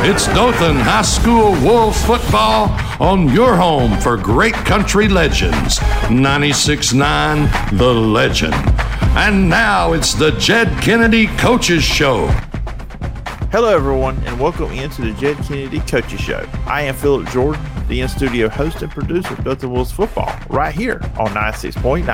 It's Dothan High School Wolves football on your home for great country legends. 96.9 The Legend. And now it's the Jed Kennedy Coaches Show. Hello, everyone, and welcome into the Jed Kennedy Coaches Show. I am Philip Jordan, the in studio host and producer of Dothan Wolves football, right here on 96.9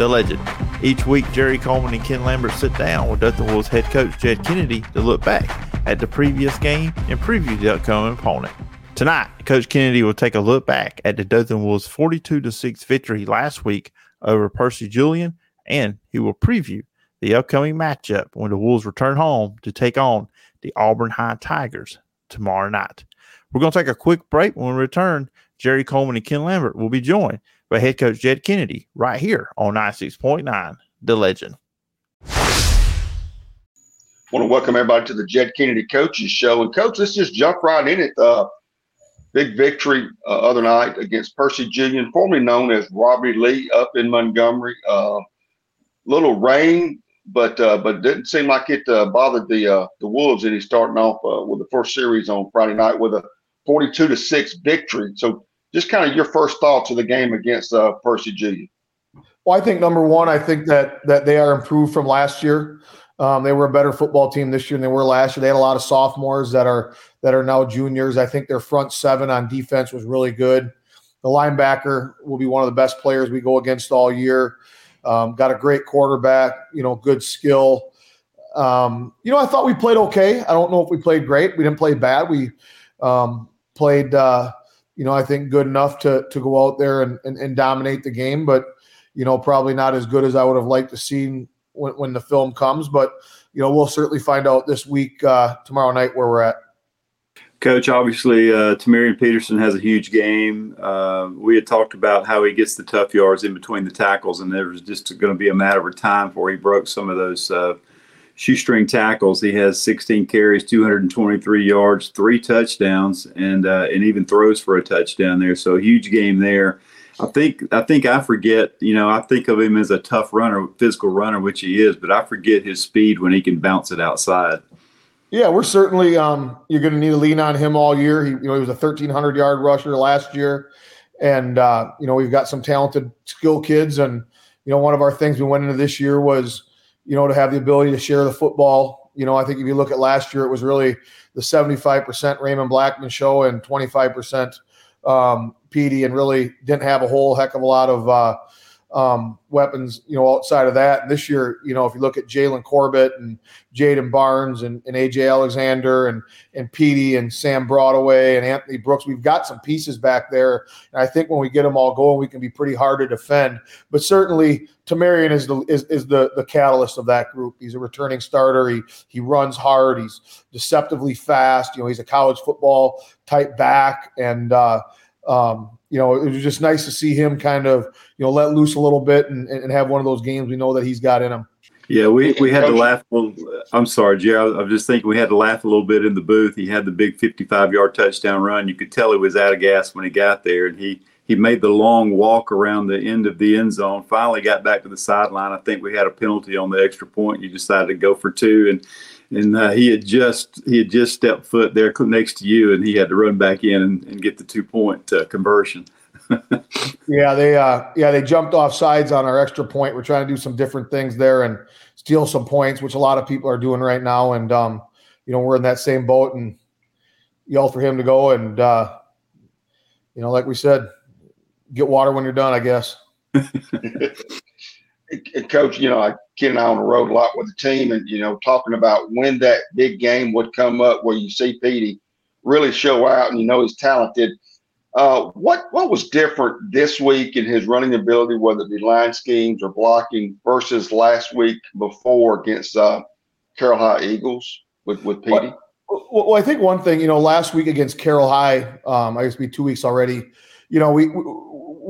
The Legend. Each week, Jerry Coleman and Ken Lambert sit down with Dothan Wolves head coach Jed Kennedy to look back at the previous game and preview the upcoming opponent. Tonight, Coach Kennedy will take a look back at the Dothan Wolves 42 6 victory last week over Percy Julian, and he will preview the upcoming matchup when the Wolves return home to take on the Auburn High Tigers tomorrow night. We're going to take a quick break. When we return, Jerry Coleman and Ken Lambert will be joined by head coach Jed Kennedy right here on 96.9 The Legend want to welcome everybody to the Jed Kennedy Coaches Show. And, Coach, let's just jump right in it. Uh, big victory uh, other night against Percy Julian, formerly known as Robbie Lee, up in Montgomery. Uh, little rain, but uh, but didn't seem like it uh, bothered the uh, the Wolves. And he's starting off uh, with the first series on Friday night with a 42 to six victory. So, just kind of your first thoughts of the game against uh, Percy Julian. Well, I think number one, I think that that they are improved from last year. Um, they were a better football team this year than they were last year. They had a lot of sophomores that are that are now juniors. I think their front seven on defense was really good. The linebacker will be one of the best players we go against all year. Um, got a great quarterback, you know, good skill. Um, you know, I thought we played okay. I don't know if we played great. We didn't play bad. We um, played, uh, you know, I think good enough to to go out there and, and, and dominate the game, but you know, probably not as good as I would have liked to see when, when the film comes. But you know, we'll certainly find out this week, uh, tomorrow night, where we're at. Coach, obviously, uh, Tamarian Peterson has a huge game. Uh, we had talked about how he gets the tough yards in between the tackles, and there was just going to be a matter of time before he broke some of those uh, shoestring tackles. He has 16 carries, 223 yards, three touchdowns, and uh, and even throws for a touchdown there. So huge game there. I think I think I forget. You know, I think of him as a tough runner, physical runner, which he is, but I forget his speed when he can bounce it outside. Yeah, we're certainly um, you're going to need to lean on him all year. He, you know, he was a 1300 yard rusher last year, and uh, you know we've got some talented skill kids, and you know one of our things we went into this year was you know to have the ability to share the football. You know, I think if you look at last year, it was really the 75% Raymond Blackman show and 25% um, Petey and really didn't have a whole heck of a lot of uh, um, weapons, you know, outside of that. And this year, you know, if you look at Jalen Corbett and Jaden Barnes and, and AJ Alexander and and Petey and Sam Broadway and Anthony Brooks, we've got some pieces back there. And I think when we get them all going, we can be pretty hard to defend. But certainly, Tamarian is the is, is the the catalyst of that group. He's a returning starter. He he runs hard. He's deceptively fast. You know, he's a college football type back and. uh um, you know, it was just nice to see him kind of, you know, let loose a little bit and, and have one of those games we know that he's got in him. Yeah, we, we had to laugh. Well, I'm sorry, Jerry. I'm just thinking we had to laugh a little bit in the booth. He had the big 55 yard touchdown run. You could tell he was out of gas when he got there, and he he made the long walk around the end of the end zone. Finally, got back to the sideline. I think we had a penalty on the extra point. You decided to go for two, and and uh, he had just he had just stepped foot there next to you, and he had to run back in and, and get the two point uh, conversion. yeah, they uh, yeah they jumped off sides on our extra point. We're trying to do some different things there and steal some points, which a lot of people are doing right now. And um, you know we're in that same boat and yell for him to go and uh, you know like we said, get water when you're done. I guess. Coach, you know I Ken and I on the road a lot with the team, and you know, talking about when that big game would come up where you see Petey really show out, and you know he's talented. Uh, what what was different this week in his running ability, whether it be line schemes or blocking, versus last week before against uh, Carroll High Eagles with with Petey? Well, well, I think one thing, you know, last week against Carroll High, um, I guess be two weeks already. You know, we, we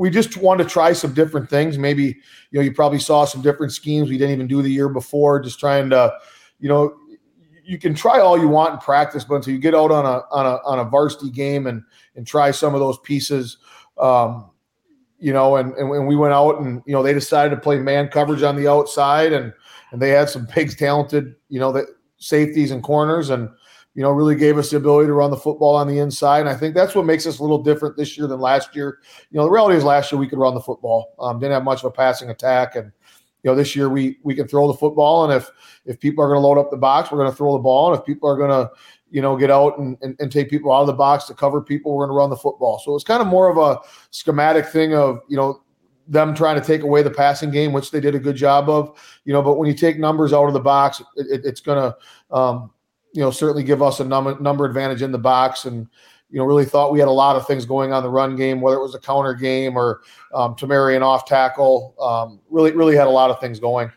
we just want to try some different things. Maybe you know you probably saw some different schemes we didn't even do the year before. Just trying to, you know, you can try all you want in practice, but until you get out on a on a on a varsity game and and try some of those pieces, um, you know, and, and and we went out and you know they decided to play man coverage on the outside and and they had some big talented you know that safeties and corners and you know, really gave us the ability to run the football on the inside. And I think that's what makes us a little different this year than last year. You know, the reality is last year we could run the football, um, didn't have much of a passing attack, and you know, this year we we can throw the football, and if if people are going to load up the box, we're going to throw the ball, and if people are going to you know, get out and, and, and, take people out of the box to cover people. We're going to run the football. So it's kind of more of a schematic thing of, you know, them trying to take away the passing game, which they did a good job of, you know, but when you take numbers out of the box, it, it, it's going to, um, you know, certainly give us a number, number advantage in the box. And, you know, really thought we had a lot of things going on the run game, whether it was a counter game or um, an off tackle. Um, really, really had a lot of things going.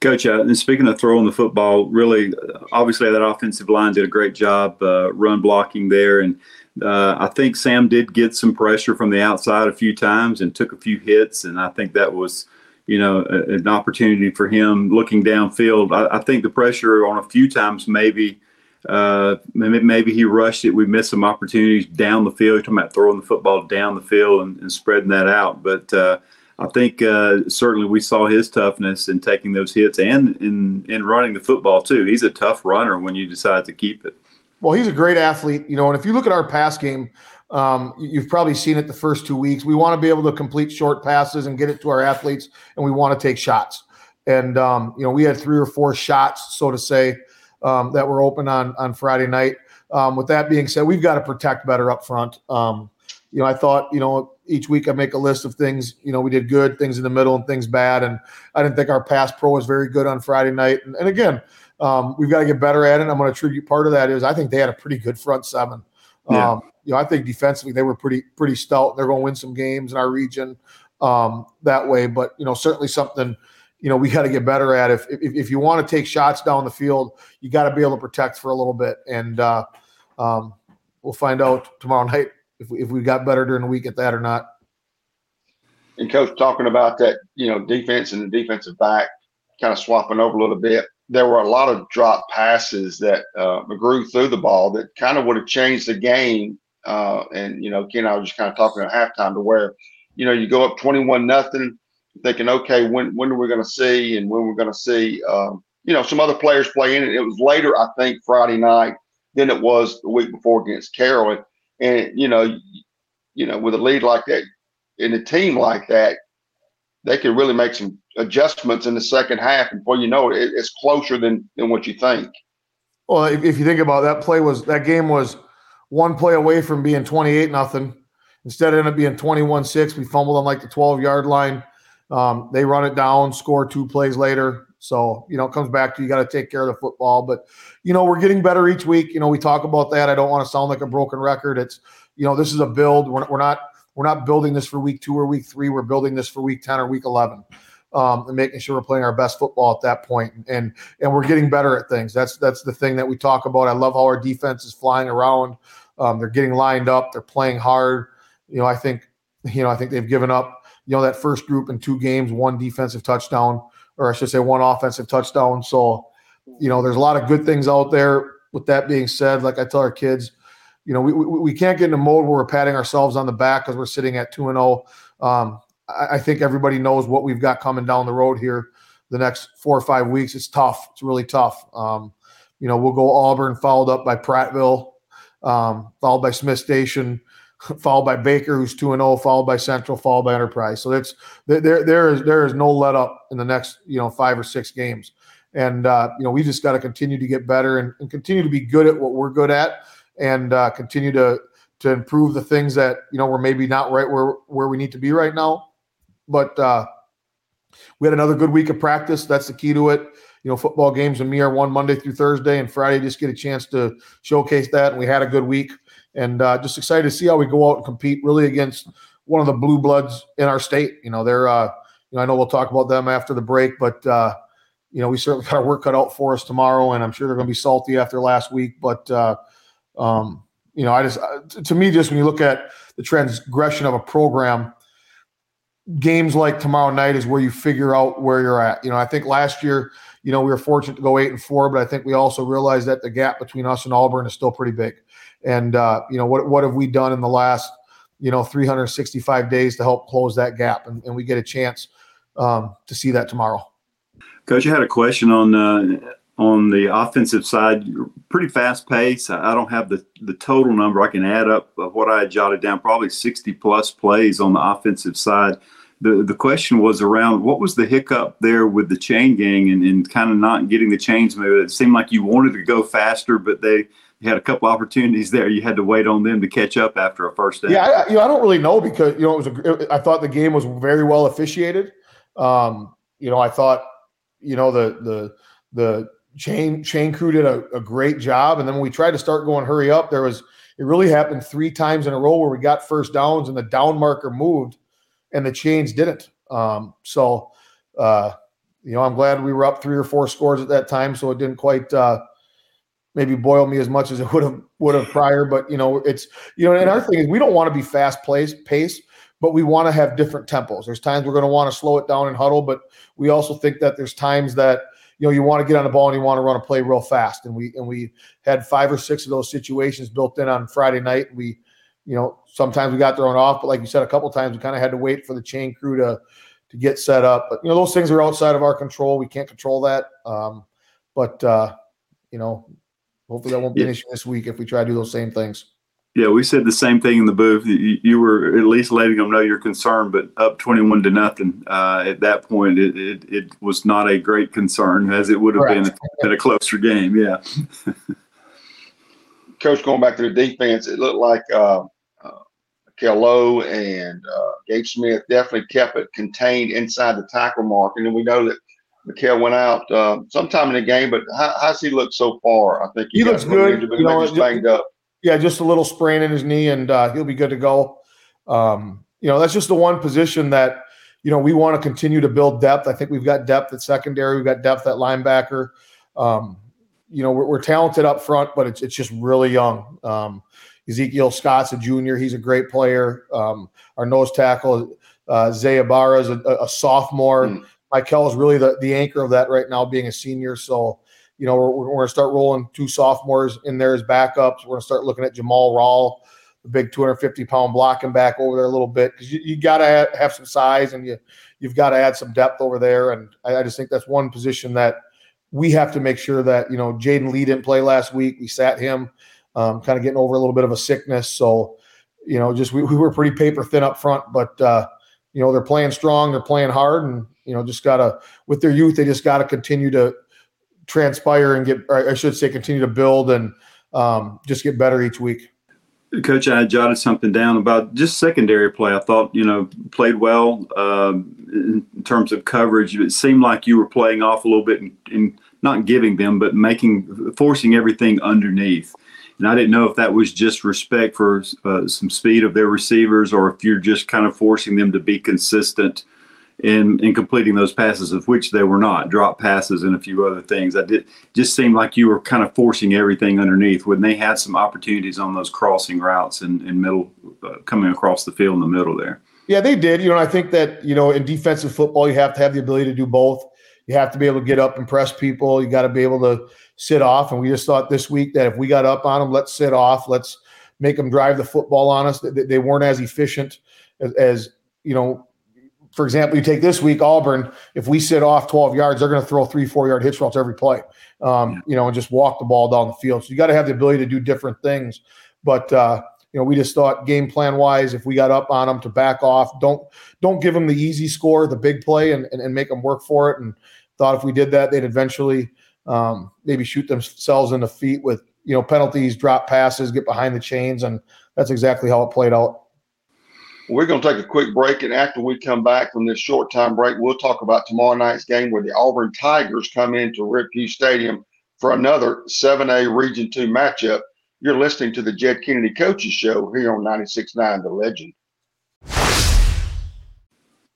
Coach, uh, and speaking of throwing the football, really, obviously that offensive line did a great job uh, run blocking there, and uh, I think Sam did get some pressure from the outside a few times and took a few hits, and I think that was, you know, a, an opportunity for him looking downfield. I, I, think the pressure on a few times maybe. Uh, maybe, maybe he rushed it. We missed some opportunities down the field. You're talking about throwing the football down the field and, and spreading that out. But uh, I think uh, certainly we saw his toughness in taking those hits and in in running the football too. He's a tough runner when you decide to keep it. Well, he's a great athlete, you know. And if you look at our pass game, um, you've probably seen it the first two weeks. We want to be able to complete short passes and get it to our athletes, and we want to take shots. And um, you know, we had three or four shots, so to say, um, that were open on on Friday night. Um, with that being said, we've got to protect better up front. Um, you know, I thought, you know, each week I make a list of things, you know, we did good, things in the middle, and things bad. And I didn't think our pass pro was very good on Friday night. And, and again, um, we've got to get better at it. I'm going to attribute part of that is I think they had a pretty good front seven. Yeah. You know, I think defensively they were pretty pretty stout. They're going to win some games in our region um, that way. But you know, certainly something you know we got to get better at. If, if if you want to take shots down the field, you got to be able to protect for a little bit. And uh, um, we'll find out tomorrow night if we, if we got better during the week at that or not. And coach talking about that, you know, defense and the defensive back kind of swapping over a little bit. There were a lot of drop passes that uh, McGrew threw the ball that kind of would have changed the game. Uh, and you know, Ken and I was just kind of talking at halftime to where, you know, you go up twenty-one nothing, thinking, okay, when when are we going to see and when we're going to see, um, you know, some other players play in it. It was later, I think, Friday night than it was the week before against Carroll. And and you know, you know, with a lead like that in a team like that, they could really make some adjustments in the second half, and before you know it, it's closer than than what you think. Well, if, if you think about it, that play was that game was one play away from being twenty eight nothing. Instead, it ended up being twenty one six. We fumbled on like the twelve yard line. Um, they run it down, score two plays later. So, you know, it comes back to you got to take care of the football. But, you know, we're getting better each week. You know, we talk about that. I don't want to sound like a broken record. It's, you know, this is a build. We're, we're not we're not building this for week two or week three. We're building this for week 10 or week 11. Um, and making sure we're playing our best football at that point, and and we're getting better at things. That's that's the thing that we talk about. I love how our defense is flying around. Um, they're getting lined up. They're playing hard. You know, I think you know I think they've given up. You know that first group in two games, one defensive touchdown or I should say one offensive touchdown. So, you know, there's a lot of good things out there. With that being said, like I tell our kids, you know, we, we, we can't get in a mode where we're patting ourselves on the back because we're sitting at 2 and 0. Um, I, I think everybody knows what we've got coming down the road here the next four or five weeks. It's tough. It's really tough. Um, you know, we'll go Auburn, followed up by Prattville, um, followed by Smiths Station, followed by Baker, who's two and zero, oh, followed by Central, followed by Enterprise. So that's there. There is there is no let up in the next you know five or six games, and uh, you know we just got to continue to get better and, and, continue to be good at what we're good at, and uh, continue to to improve the things that you know we're maybe not right where where we need to be right now, but uh, we had another good week of practice. That's the key to it. You know, football games and me are one Monday through Thursday, and Friday just get a chance to showcase that. And we had a good week and uh, just excited to see how we go out and compete really against one of the blue bloods in our state. You know, they're, uh, you know, I know we'll talk about them after the break, but, uh, you know, we certainly got our work cut out for us tomorrow, and I'm sure they're going to be salty after last week. But, uh, um, you know, I just, uh, to me, just when you look at the transgression of a program, games like tomorrow night is where you figure out where you're at. You know, I think last year, you know, we were fortunate to go eight and four, but I think we also realized that the gap between us and Auburn is still pretty big. And uh, you know what what have we done in the last you know 365 days to help close that gap? And, and we get a chance um, to see that tomorrow. Coach, I had a question on uh, on the offensive side, pretty fast pace. I don't have the, the total number. I can add up what I jotted down, probably 60 plus plays on the offensive side. The, the question was around what was the hiccup there with the chain gang and, and kind of not getting the chains moved. It seemed like you wanted to go faster, but they had a couple opportunities there. You had to wait on them to catch up after a first down. Yeah, I, you know, I don't really know because you know it was. I thought the game was very well officiated. Um, you know, I thought you know the the the chain chain crew did a, a, great job, and then when we tried to start going hurry up, there was it really happened three times in a row where we got first downs and the down marker moved, and the chains didn't. Um, so, uh, you know, I'm glad we were up three or four scores at that time, so it didn't quite. Uh, maybe boil me as much as it would have would have prior. But you know, it's you know, and our thing is we don't want to be fast pace pace, but we want to have different tempos. There's times we're going to want to slow it down and huddle, but we also think that there's times that you know you want to get on the ball and you want to run a play real fast. And we and we had five or six of those situations built in on Friday night. We, you know, sometimes we got thrown off, but like you said, a couple times we kind of had to wait for the chain crew to to get set up. But you know, those things are outside of our control. We can't control that. Um, but uh, you know, hopefully that won't be yeah. an issue this week if we try to do those same things. Yeah, we said the same thing in the booth. You, you, were at least letting them know you're concerned, but up 21 to nothing uh, at that point, it, it, it, was not a great concern as it would have Correct. been at a closer game. Yeah. Coach, going back to the defense, it looked like uh, uh, Kello and uh, Gabe Smith definitely kept it contained inside the tackle mark. And then we know that Mikael went out uh, sometime in the game, but how, how's he looked so far? I think he, he looks good. you know, banged up yeah, just a little sprain in his knee, and uh, he'll be good to go. Um, you know, that's just the one position that you know we want to continue to build depth. I think we've got depth at secondary, we've got depth at linebacker. Um, you know, we're, we're, talented up front, but it's it's just really young. Um, Ezekiel Scott's a junior; he's a great player. Um, our nose tackle uh, Zay Ibarra is a, a sophomore. Mm. Michael is really the, the anchor of that right now, being a senior. So you know, we're, we're going to start rolling two sophomores in there as backups. We're going to start looking at Jamal Rawl, the big 250 pound blocking back over there a little bit because you, you got to have some size and you you've got to add some depth over there. And I, I, just think that's one position that we have to make sure that you know Jaden Lee didn't play last week. We sat him, um, kind of getting over a little bit of a sickness. So you know, just we, we were pretty paper thin up front, but uh, you know they're playing strong, they're playing hard, and you know just gotta with their youth they just got to continue to transpire and get, I should say, continue to build and um, just get better each week. Coach, I jotted something down about just secondary play. I thought, you know, played well um, in terms of coverage. It seemed like you were playing off a little bit and, and not giving them, but making, forcing everything underneath. And I didn't know if that was just respect for uh, some speed of their receivers or if you're just kind of forcing them to be consistent in in completing those passes, of which they were not drop passes and a few other things. I did just seemed like you were kind of forcing everything underneath when they had some opportunities on those crossing routes and in, middle uh, coming across the field in the middle there. Yeah, they did. You know, I think that you know in defensive football you have to have the ability to do both. You have to be able to get up and press people. You got to be able to sit off. And we just thought this week that if we got up on them, let's sit off. Let's make them drive the football on us. They weren't as efficient as, as you know for example, you take this week Auburn. If we sit off 12 yards, they're going to throw three, four yard hitch routes every play, um, you know, and just walk the ball down the field. So you got to have the ability to do different things. But uh, you know, we just thought game plan wise, if we got up on them to back off, don't don't give them the easy score, the big play, and and, and make them work for it. And thought if we did that, they'd eventually um, maybe shoot themselves in the feet with you know penalties, drop passes, get behind the chains, and that's exactly how it played out. We're going to take a quick break, and after we come back from this short time break, we'll talk about tomorrow night's game where the Auburn Tigers come into Hewes Stadium for another 7A Region 2 matchup. You're listening to the Jed Kennedy Coaches Show here on 96.9 The Legend.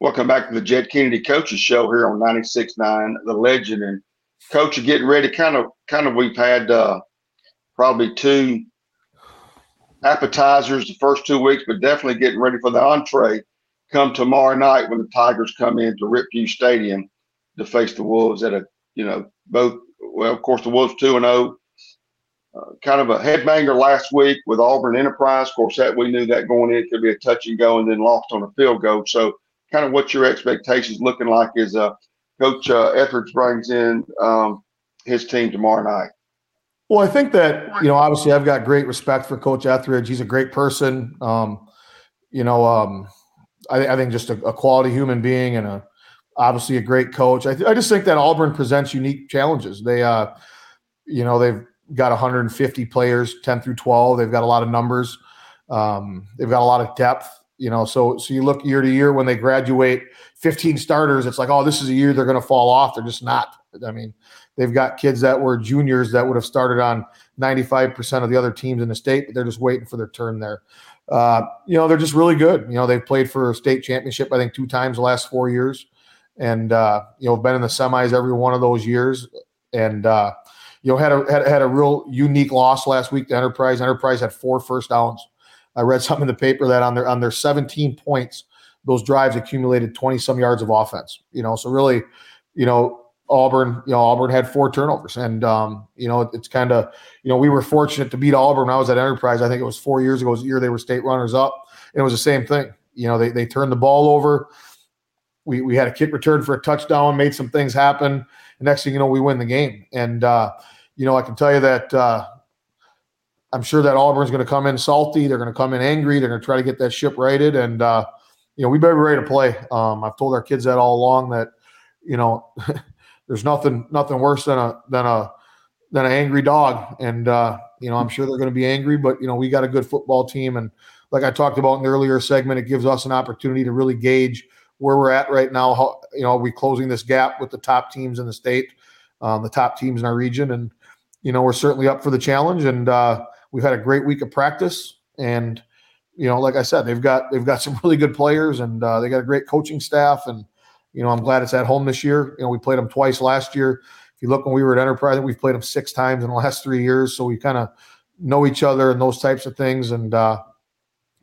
Welcome back to the Jed Kennedy Coaches Show here on 96.9 The Legend. And Coach, you're getting ready. Kind of, kind of, we've had uh, probably two appetizers the first two weeks, but definitely getting ready for the entree come tomorrow night when the Tigers come into Rip Hewes Stadium to face the Wolves at a, you know, both, well, of course, the Wolves 2 and 0. Uh, kind of a headbanger last week with Auburn Enterprise. Of course, that we knew that going in could be a touch and go and then lost on a field goal. So, kind of what your expectations looking like is uh, Coach uh, Etheredge brings in um, his team tomorrow night? Well, I think that you know, obviously, I've got great respect for Coach Etheredge. He's a great person. Um, you know, um, I, I, think just a, a, quality human being and a obviously a great coach. I, th- I, just think that Auburn presents unique challenges. They, uh, you know, they've got 150 players, 10 through 12. They've got a lot of numbers. Um, they've got a lot of depth. You know, so so you look year to year when they graduate 15 starters, it's like, oh, this is a year they're going to fall off. They're just not. I mean, they've got kids that were juniors that would have started on 95% of the other teams in the state, but they're just waiting for their turn there. Uh, you know, they're just really good. You know, they've played for a state championship, I think, two times the last four years. And, uh, you know, been in the semis every one of those years. And, uh, you know, had a had, had a real unique loss last week to Enterprise. Enterprise had four first downs. I read something in the paper that on their on their 17 points, those drives accumulated 20 some yards of offense. You know, so really, you know, Auburn, you know, Auburn had four turnovers, and um, you know, it's kind of, you know, we were fortunate to beat Auburn. When I was at Enterprise, I think it was four years ago. Was the year they were state runners up, and it was the same thing. You know, they they turned the ball over. We we had a kick return for a touchdown, made some things happen. Next thing you know, we win the game. And uh, you know, I can tell you that uh, I'm sure that Auburn's going to come in salty. They're going to come in angry. They're going to try to get that ship righted, and uh, you know, we better be ready to play. Um, I've told our kids that all along that you know. there's nothing nothing worse than a than a than an angry dog. And uh, you know, I'm sure they're going to be angry, but you know, we got a good football team, and like I talked about in the earlier segment, it gives us an opportunity to really gauge where we're at right now. How you know, are we closing this gap with the top teams in the state, um, the top teams in our region, and you know, we're certainly up for the challenge. And uh, we've had a great week of practice, and you know, like I said, they've got they've got some really good players, and uh, they got a great coaching staff, and you know, I'm glad it's at home this year. You know, we played them twice last year. If you look when we were at Enterprise, we've played them six times in the last three years. So we kind of know each other and those types of things. And uh,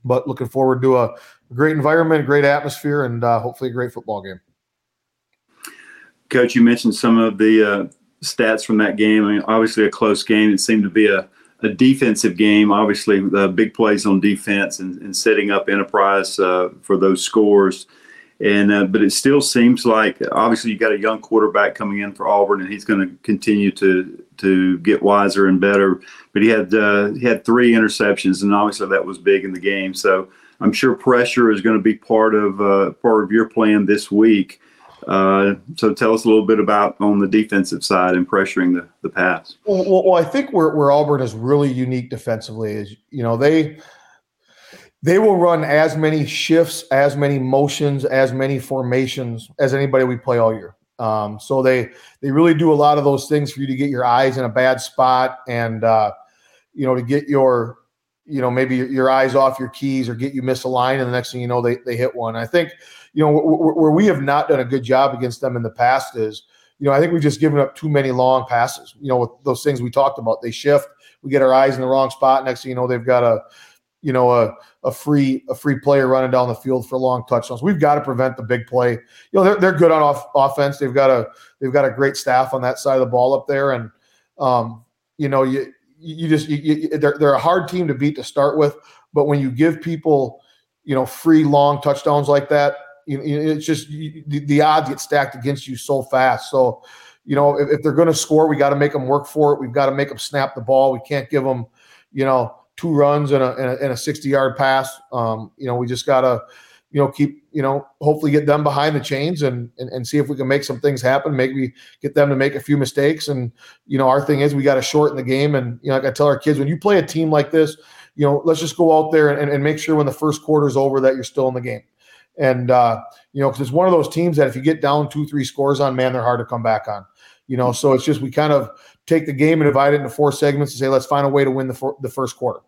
but looking forward to a great environment, great atmosphere, and uh, hopefully a great football game. Coach, you mentioned some of the uh, stats from that game. I mean, obviously a close game. It seemed to be a, a defensive game. Obviously, big plays on defense and, and setting up Enterprise uh, for those scores. And uh, but it still seems like obviously you got a young quarterback coming in for Auburn, and he's going to continue to to get wiser and better. But he had uh, he had three interceptions, and obviously that was big in the game. So I'm sure pressure is going to be part of uh, part of your plan this week. Uh, so tell us a little bit about on the defensive side and pressuring the the pass. Well, well, I think where where Auburn is really unique defensively is you know they they will run as many shifts, as many motions, as many formations as anybody we play all year. Um, so they they really do a lot of those things for you to get your eyes in a bad spot and uh, you know to get your you know maybe your eyes off your keys or get you misaligned and the next thing you know they they hit one. I think you know where we have not done a good job against them in the past is you know I think we've just given up too many long passes. You know with those things we talked about, they shift. We get our eyes in the wrong spot. Next thing you know, they've got a you know a a free a free player running down the field for long touchdowns. We've got to prevent the big play. You know they're, they're good on off, offense. They've got a they've got a great staff on that side of the ball up there, and um, you know you you just you, you, they're they're a hard team to beat to start with. But when you give people you know free long touchdowns like that, you, it's just the, the odds get stacked against you so fast. So you know if, if they're going to score, we got to make them work for it. We've got to make them snap the ball. We can't give them you know two runs and a, and a, and a 60 yard pass. Um, you know, we just got to, you know, keep, you know, hopefully get them behind the chains and, and, and see if we can make some things happen. Maybe get them to make a few mistakes. And, you know, our thing is we got to shorten the game. And, you know, like I tell our kids, when you play a team like this, you know, let's just go out there and, and make sure when the first quarter is over that you're still in the game. And, uh, you know, because it's one of those teams that if you get down two, three scores on, man, they're hard to come back on. You know, so it's just we kind of take the game and divide it into four segments and say, let's find a way to win the, for, the first quarter.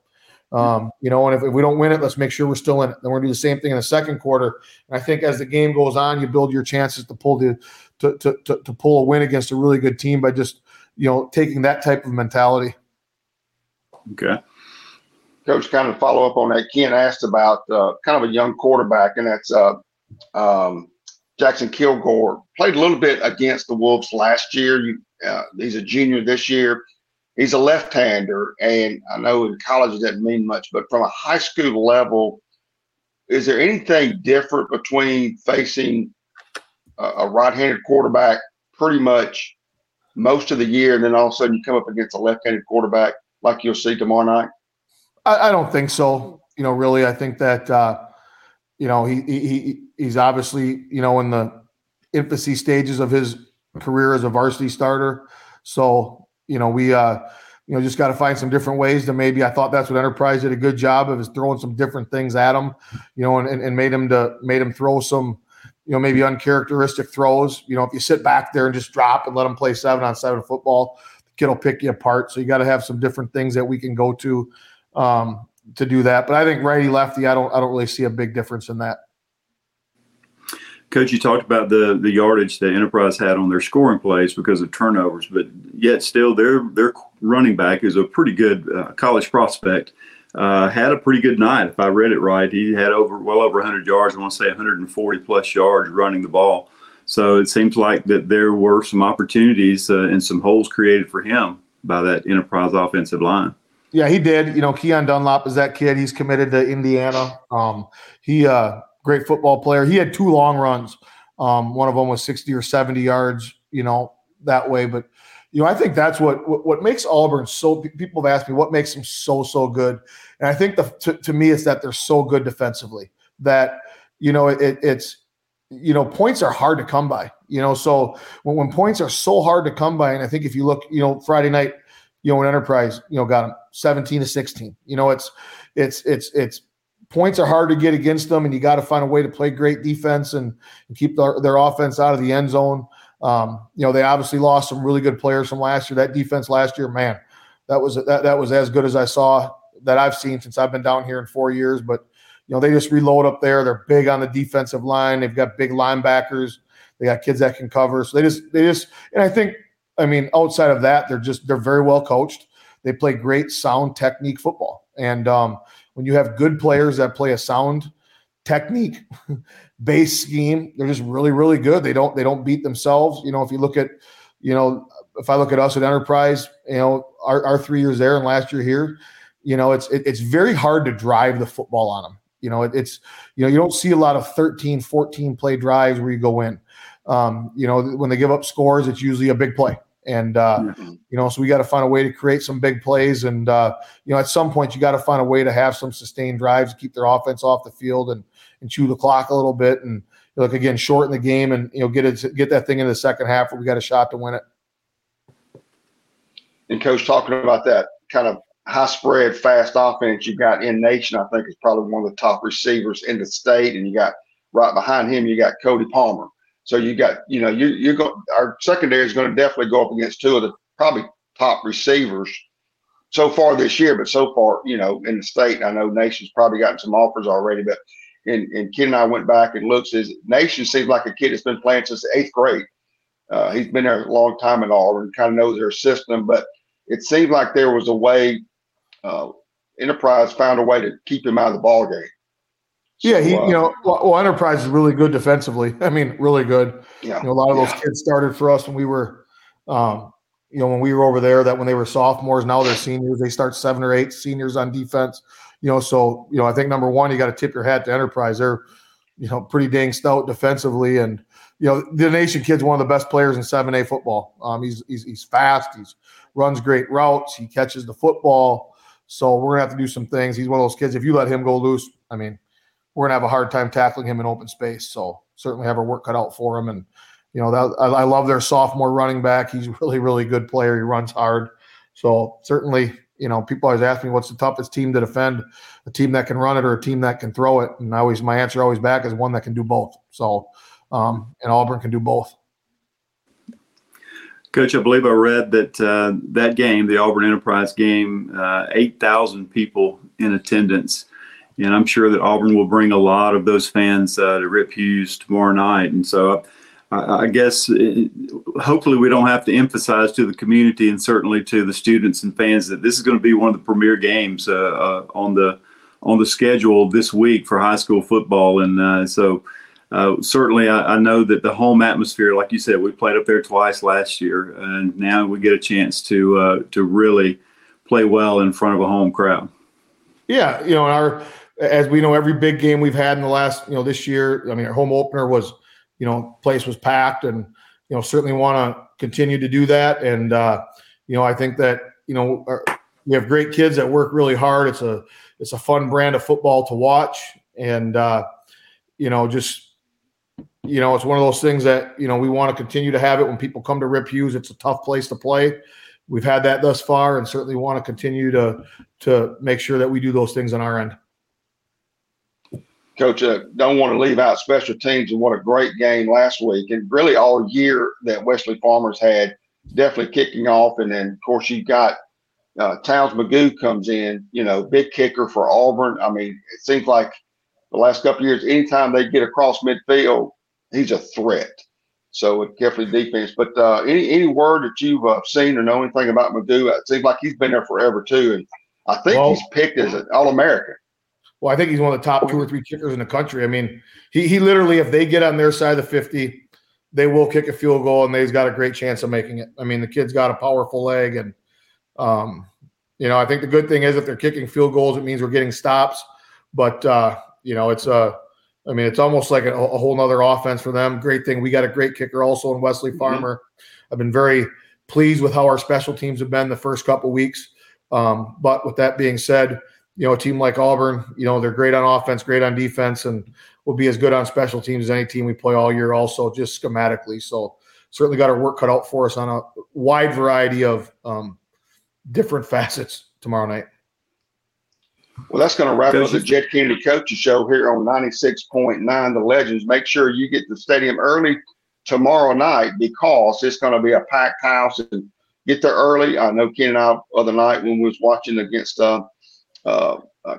Um, you know, and if, if, we don't win it, let's make sure we're still in it. Then we're gonna do the same thing in the second quarter. And I think as the game goes on, you build your chances to pull the to, to, to, to pull a win against a really good team by just you know taking that type of mentality. Okay. Coach, kind of follow up on that. Ken asked about uh, kind of a young quarterback, and that's uh, um, Jackson Kilgore. Played a little bit against the Wolves last year. You, uh, he's a junior this year he's a left-hander, and I know in college it doesn't mean much, but from a high school level, is there anything different between facing a, a right-handed quarterback pretty much most of the year, and then all of a sudden you come up against a left-handed quarterback like you'll see tomorrow night? I, I don't think so. You know, really, I think that uh, you know he, he he's obviously you know in the infancy stages of his career as a varsity starter. So you know we uh, you know just got to find some different ways to maybe. I thought that's what Enterprise did a good job of is throwing some different things at him, you know, and, and made him to made him throw some you know maybe uncharacteristic throws. You know, if you sit back there and just drop and let him play seven on seven football, the kid will pick you apart. So you got to have some different things that we can go to um, to do that. But I think righty lefty, I don't I don't really see a big difference in that. Coach, you talked about the the yardage that Enterprise had on their scoring plays because of turnovers, but yet still their their running back is a pretty good uh, college prospect. Uh, had a pretty good night, if I read it right. He had over well over 100 yards. I want to say 140 plus yards running the ball. So it seems like that there were some opportunities uh, and some holes created for him by that Enterprise offensive line. Yeah, he did. You know, Keon Dunlop is that kid. He's committed to Indiana. Um, he uh, great football player. He had two long runs. Um, one of them was 60 or 70 yards, you know, that way. But, you know, I think that's what, what, what makes Auburn so people have asked me what makes them so, so good. And I think the, to, to me, it's that they're so good defensively that, you know, it, it's, you know, points are hard to come by, you know, so when, when points are so hard to come by, and I think if you look, you know, Friday night, you know, an enterprise, you know, got them 17 to 16, you know, it's, it's, it's, it's, points are hard to get against them, and you got to find a way to play great defense and, and keep their, their offense out of the end zone. Um, you know, they obviously lost some really good players from last year. That defense last year, man, that was that that was as good as I saw that I've seen since I've been down here in four years. But you know, they just reload up there. They're big on the defensive line. They've got big linebackers. They got kids that can cover. So they just they just and I think I mean outside of that, they're just they're very well coached. They play great sound technique football. And um, when you have good players that play a sound technique base scheme, they're just really, really good. They don't they don't beat themselves. You know, if you look at, you know, if I look at us at Enterprise, you know, our, our three years there and last year here, you know, it's it, it's very hard to drive the football on them. You know, it, it's you know, you don't see a lot of 13, 14 play drives where you go in. Um, you know, when they give up scores, it's usually a big play. And uh, mm-hmm. you know, so we got to find a way to create some big plays. And uh, you know, at some point, you got to find a way to have some sustained drives to keep their offense off the field and and chew the clock a little bit. And look again, shorten the game and you know get it get that thing in the second half where we got a shot to win it. And coach, talking about that kind of high spread, fast offense you got in nation, I think is probably one of the top receivers in the state. And you got right behind him, you got Cody Palmer. So you got, you know, you you go. Our secondary is going to definitely go up against two of the probably top receivers so far this year. But so far, you know, in the state, I know Nation's probably gotten some offers already. But and and Kid and I went back and looked. His Nation seems like a kid that's been playing since eighth grade. Uh, he's been there a long time at Auburn, kind of knows their system. But it seemed like there was a way. Uh, Enterprise found a way to keep him out of the ball game. Yeah, he, uh, you know, well, Enterprise is really good defensively. I mean, really good. Yeah. You know, a lot of those yeah. kids started for us when we were, um, you know, when we were over there. That when they were sophomores, now they're seniors. They start seven or eight seniors on defense. You know, so you know, I think number one, you got to tip your hat to Enterprise. They're, you know, pretty dang stout defensively, and you know, the nation kid's one of the best players in seven A football. Um, he's he's he's fast. He's runs great routes. He catches the football. So we're gonna have to do some things. He's one of those kids. If you let him go loose, I mean we're gonna have a hard time tackling him in open space. So certainly have our work cut out for him. And you know, that, I, I love their sophomore running back. He's really, really good player. He runs hard. So certainly, you know, people always ask me what's the toughest team to defend, a team that can run it or a team that can throw it. And I always my answer always back is one that can do both. So um, and Auburn can do both. Coach, I believe I read that uh, that game, the Auburn Enterprise game, uh, 8,000 people in attendance and I'm sure that Auburn will bring a lot of those fans uh, to Rip Hewes tomorrow night. And so I, I guess it, uh, hopefully we don't have to emphasize to the community and certainly to the students and fans that this is going to be one of the premier games uh, uh, on the on the schedule this week for high school football. And uh, so uh, certainly I, I, know that the home atmosphere, like you said, we played up there twice last year, and now we get a chance to to really play well in front of a home crowd. Yeah, you know, our as we know, every big game we've had in the last, you know, this year, I mean, our home opener was, you know, place was packed and, you know, certainly want to continue to do that. And, uh, you know, I think that, you know, our, we have great kids that work really hard. It's a, it's a fun brand of football to watch. And, uh, you know, just, you know, it's one of those things that, you know, we want to continue to have it when people come to Rip Hewes. It's a tough place to play. We've had that thus far and certainly want to continue to, to make sure that we do those things on our end. Coach, uh, don't want to leave out special teams and what a great game last week and really all year that Wesley Farmers had definitely kicking off. And then, of course, you've got uh, Towns McGough comes in, you know, big kicker for Auburn. I mean, it seems like the last couple years, anytime they get across midfield, he's a threat. So it definitely defense. But uh, any any word that you've uh, seen or know anything about McGough, it seems like he's been there forever too. And I think well, he's picked as an All American. Well, I think he's one of the top two or three kickers in the country. I mean, he he literally, if they get on their side of the fifty, they will kick a field goal, and they've got a great chance of making it. I mean, the kid's got a powerful leg, and um, you know, I think the good thing is if they're kicking field goals, it means we're getting stops. But uh, you know, it's a, uh, I mean, it's almost like a, a whole nother offense for them. Great thing, we got a great kicker also in Wesley mm-hmm. Farmer. Mm-hmm. I've been very pleased with how our special teams have been the first couple weeks. Um, but with that being said, you know, a team like Auburn, you know, they're great on offense, great on defense, and will be as good on special teams as any team we play all year, also just schematically. So certainly got our work cut out for us on a wide variety of um, different facets tomorrow night. Well, that's going to wrap up the Jed Kennedy Coaches Show here on 96.9 The Legends. Make sure you get to the stadium early tomorrow night because it's going to be a packed house and get there early. I know Ken and I other night when we was watching against uh,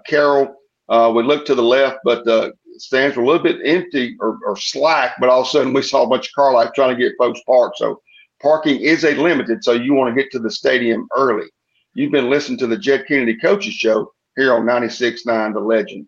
Carroll. Uh, we looked to the left, but the stands were a little bit empty or, or, slack. But all of a sudden, we saw a bunch of car lights trying to get folks parked. So parking is a limited. So you want to get to the stadium early. You've been listening to the Jed Kennedy Coaches Show here on 96.9 The Legend.